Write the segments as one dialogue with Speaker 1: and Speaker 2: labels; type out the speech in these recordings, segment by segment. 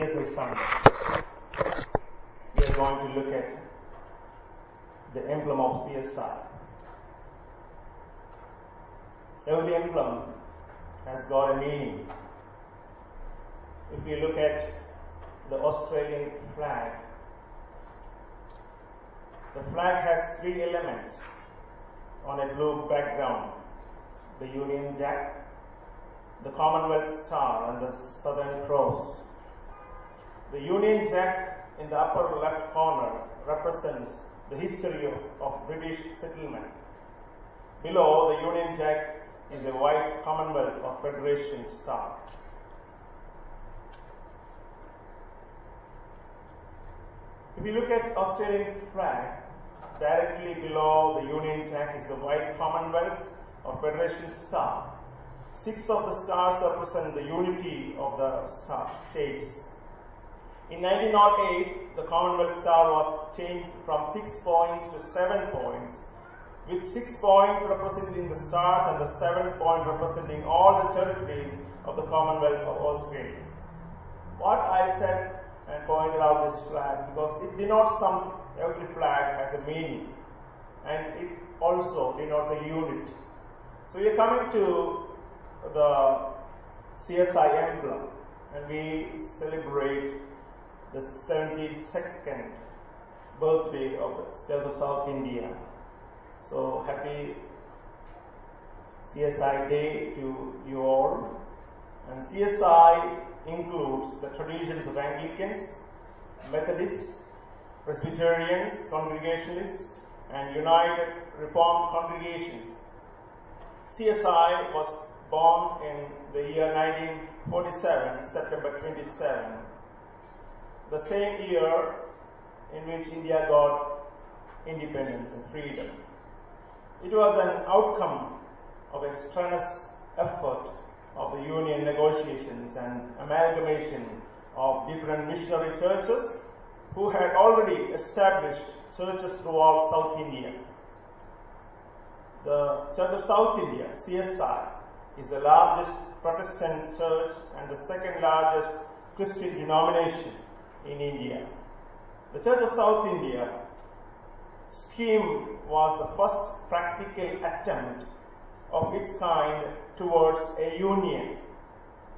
Speaker 1: Sunday. We are going to look at the emblem of CSI. Every emblem has got a meaning. If you look at the Australian flag, the flag has three elements on a blue background the Union Jack, the Commonwealth Star, and the Southern Cross. The Union Jack in the upper left corner represents the history of, of British settlement. Below the Union Jack is a white Commonwealth or Federation star. If you look at Australian flag, directly below the Union Jack is the white Commonwealth or Federation star. Six of the stars represent the unity of the states. In 1908, the Commonwealth star was changed from six points to seven points, with six points representing the stars and the seventh point representing all the territories of the Commonwealth of Australia. What I said and pointed out this flag because it denotes some every flag has a meaning and it also denotes a unit. So we are coming to the CSI emblem and we celebrate the 72nd birthday of the state of South India. So happy CSI Day to you all. And CSI includes the traditions of Anglicans, Methodists, Presbyterians, Congregationalists, and United Reformed Congregations. CSI was born in the year 1947, September 27, the same year in which India got independence and freedom. It was an outcome of a strenuous effort of the union negotiations and amalgamation of different missionary churches who had already established churches throughout South India. The Church of South India, CSI, is the largest Protestant church and the second largest Christian denomination in India. The Church of South India scheme was the first practical attempt of its kind towards a union.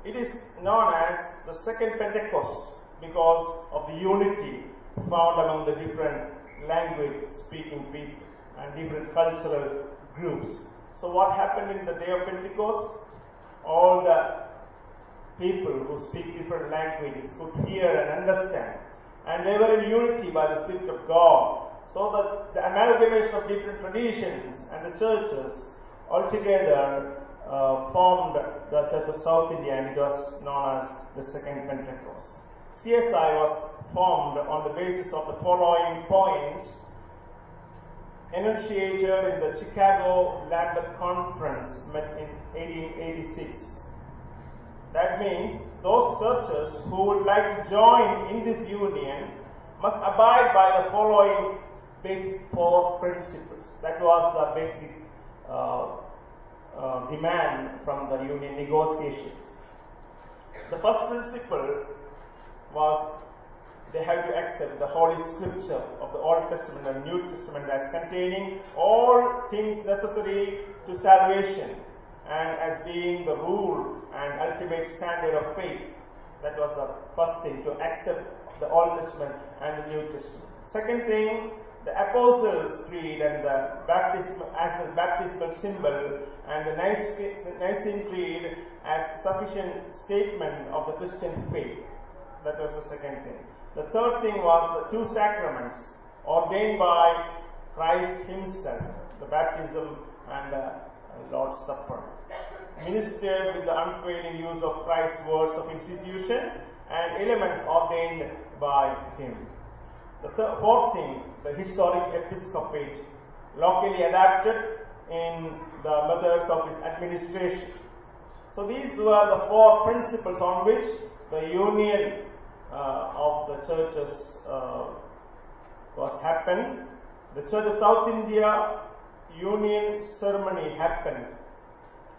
Speaker 1: It is known as the Second Pentecost because of the unity found among the different language speaking people and different cultural groups. So, what happened in the day of Pentecost? All the people who speak different languages could hear and understand, and they were in unity by the Spirit of God. So that the amalgamation of different traditions and the churches altogether uh, formed the Church of South India, and it was known as the Second Pentecost. CSI was formed on the basis of the following points enunciated in the Chicago Lambeth Conference met in 1886. That means those churches who would like to join in this union must abide by the following basic four principles. That was the basic uh, uh, demand from the union negotiations. The first principle was they have to accept the Holy Scripture of the Old Testament and New Testament as containing all things necessary to salvation and as being the rule and ultimate standard of faith. That was the first thing to accept the Old Testament and the New Testament. Second thing, the Apostles' Creed and the baptism as the baptismal symbol and the Nicene Creed as sufficient statement of the Christian faith. That was the second thing. The third thing was the two sacraments ordained by Christ Himself, the baptism and the Lord's Supper, ministered with the unfailing use of Christ's words of institution and elements ordained by Him. The th- fourth thing, the historic episcopate, locally adapted in the methods of its administration. So these were the four principles on which the union uh, of the churches uh, was happened. The Church of South India union ceremony happened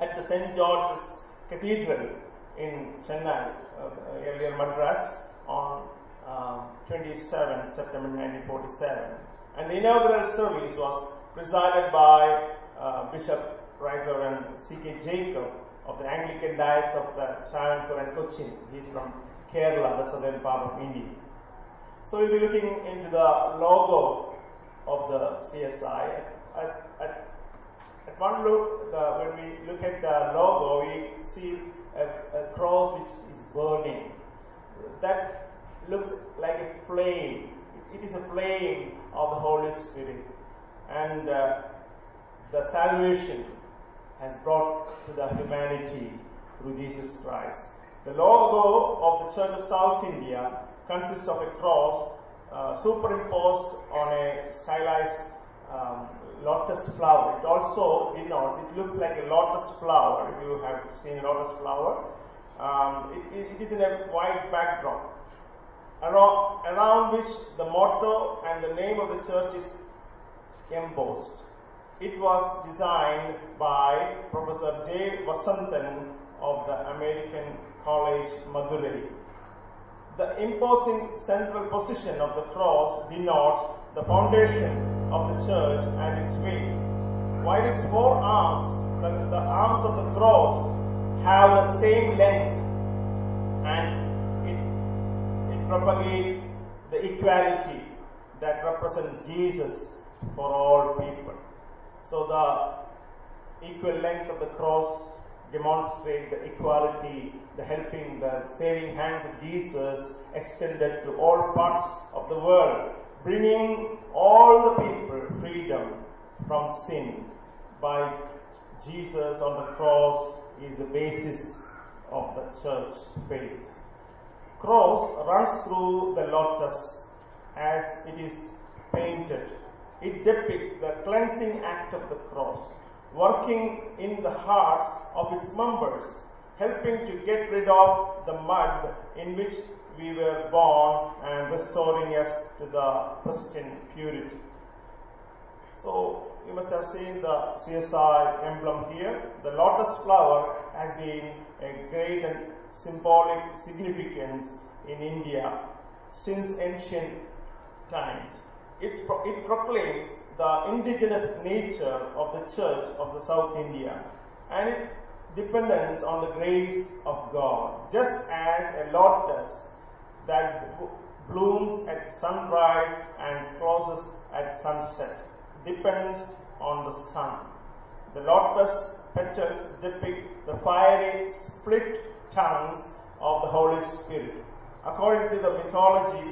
Speaker 1: at the St. George's Cathedral in Chennai, uh, earlier Madras, on 27, September 1947. And the inaugural service was presided by uh, Bishop Right Reverend C.K. Jacob of the Anglican Diocese of the and Cochin. He's from Kerala, the southern part of India. So we'll be looking into the logo of the CSI. At, at, one look, the, when we look at the logo, we see a, a cross which is burning. That looks like a flame. It is a flame of the Holy Spirit. And uh, the salvation has brought to the humanity through Jesus Christ. The logo of the Church of South India consists of a cross uh, superimposed on a stylized um, lotus flower. It also denotes, it looks like a lotus flower, if you have seen lotus flower. Um, it, it, it is in a white backdrop around, around which the motto and the name of the church is embossed. It was designed by Professor J. Vasantan of the American College, Madurai. The imposing central position of the cross denotes the foundation of the church and its weight. While its four arms, the, the arms of the cross, have the same length and it, it propagates the equality that represents Jesus for all people. So the equal length of the cross demonstrate the equality, the helping, the saving hands of Jesus extended to all parts of the world, bringing all the people freedom from sin by Jesus on the cross is the basis of the church faith. Cross runs through the lotus as it is painted. It depicts the cleansing act of the cross working in the hearts of its members, helping to get rid of the mud in which we were born and restoring us to the Christian purity. So you must have seen the CSI emblem here. The lotus flower has been a great and symbolic significance in India since ancient times. It's, it proclaims the indigenous nature of the church of the South India and its dependence on the grace of God. Just as a lotus that blooms at sunrise and closes at sunset depends on the sun. The lotus petals depict the fiery split tongues of the Holy Spirit. According to the mythology,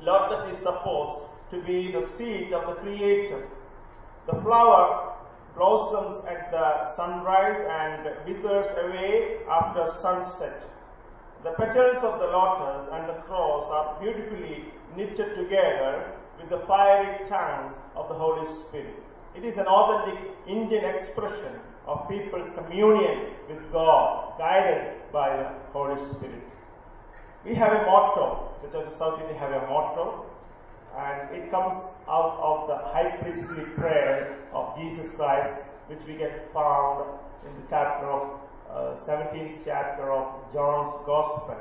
Speaker 1: lotus is supposed to be the seed of the Creator. The flower blossoms at the sunrise and withers away after sunset. The petals of the lotus and the cross are beautifully knitted together with the fiery tongues of the Holy Spirit. It is an authentic Indian expression of people's communion with God, guided by the Holy Spirit. We have a motto, the Church of South India have a motto, and it comes out of the high priestly prayer of Jesus Christ, which we get found in the chapter of uh, 17th chapter of John's Gospel,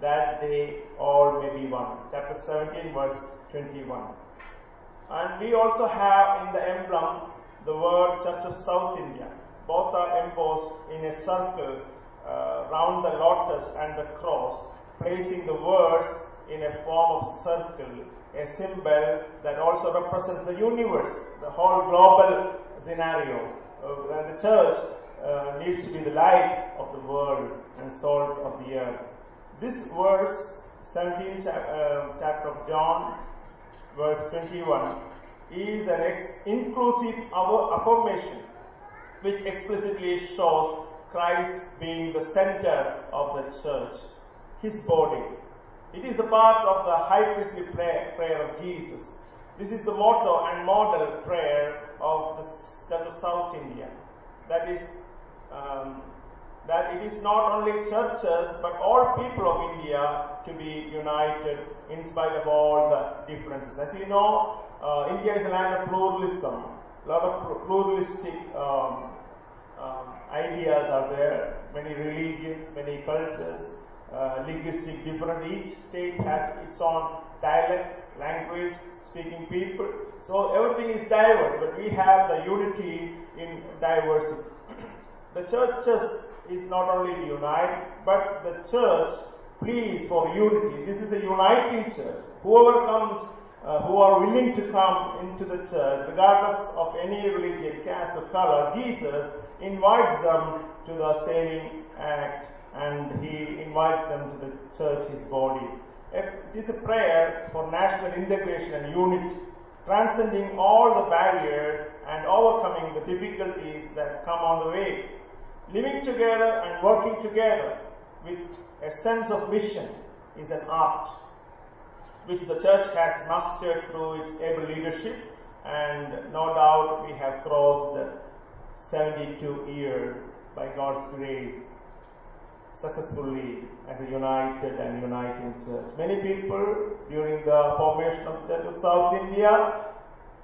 Speaker 1: that they all may be one. Chapter 17, verse 21. And we also have in the emblem the word Church of South India. Both are embossed in a circle uh, round the lotus and the cross, placing the words in a form of circle a symbol that also represents the universe, the whole global scenario. Uh, the church uh, needs to be the light of the world and salt of the earth. This verse, 17th uh, chapter of John, verse 21, is an ex- inclusive affirmation which explicitly shows Christ being the center of the church, his body, it is a part of the high priestly prayer, prayer of Jesus. This is the motto and model prayer of the Church of South India. That is, um, that it is not only churches but all people of India to be united in spite of all the differences. As you know, uh, India is a land of pluralism. A lot of pluralistic um, um, ideas are there, many religions, many cultures linguistic different. Each state has its own dialect, language, speaking people. So everything is diverse, but we have the unity in diversity. the churches is not only unite, but the church pleads for unity. This is a uniting church. Whoever comes, uh, who are willing to come into the church, regardless of any religion, caste, or color, Jesus invites them to the saving act and he invites them to the church, his body. It is a prayer for national integration and unity, transcending all the barriers and overcoming the difficulties that come on the way. Living together and working together with a sense of mission is an art which the church has mastered through its able leadership and no doubt we have crossed 72 years by God's grace successfully as a united and uniting church. Many people during the formation of the Church of South India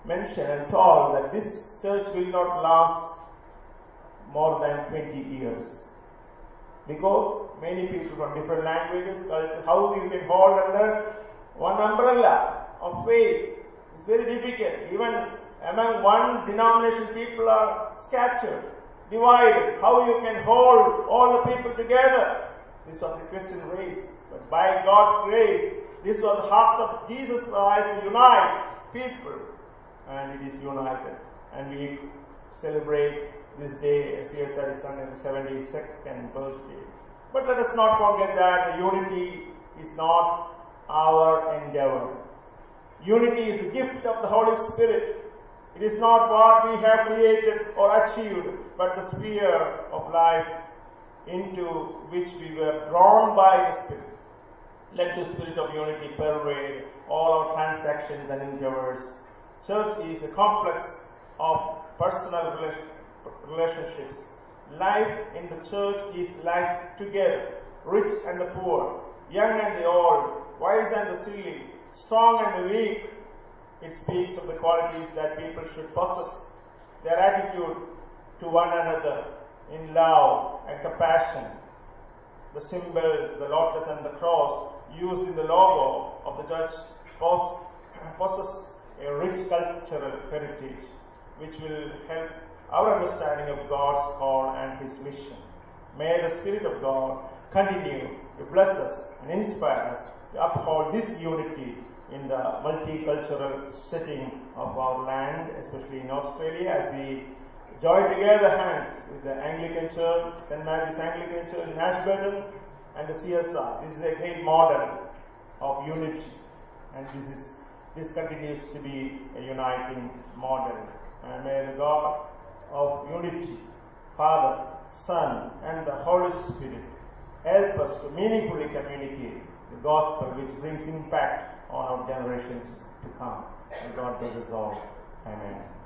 Speaker 1: mentioned and told that this church will not last more than 20 years. Because many people from different languages, cultures, how you can hold under one umbrella of faith. It's very difficult. Even among one denomination, people are scattered, divided. How you can hold all the people together? This was the Christian race. But by God's grace, this was the heart of Jesus Christ to unite people. And it is united. And we celebrate this day as CSI Sunday's 72nd birthday. But let us not forget that unity is not our endeavor. Unity is the gift of the Holy Spirit. It is not what we have created or achieved, but the sphere of life into which we were drawn by the Spirit. Let the spirit of unity pervade all our transactions and endeavors. Church is a complex of personal relationships. Life in the church is life together, rich and the poor, young and the old, wise and the silly, strong and the weak. It speaks of the qualities that people should possess, their attitude to one another in love and compassion. The symbols, the lotus and the cross used in the logo of the church possess a rich cultural heritage which will help our understanding of God's call and His mission. May the Spirit of God continue to bless us and inspire us to uphold this unity in the multicultural setting of our land, especially in Australia, as we join together hands with the Anglican Church, St. Mary's Anglican Church in Ashburton, and the CSI. This is a great model of unity, and this is this continues to be a uniting model. And may the God of unity, Father, Son, and the Holy Spirit help us to meaningfully communicate the gospel which brings impact our generations to come. And God bless us all. Amen.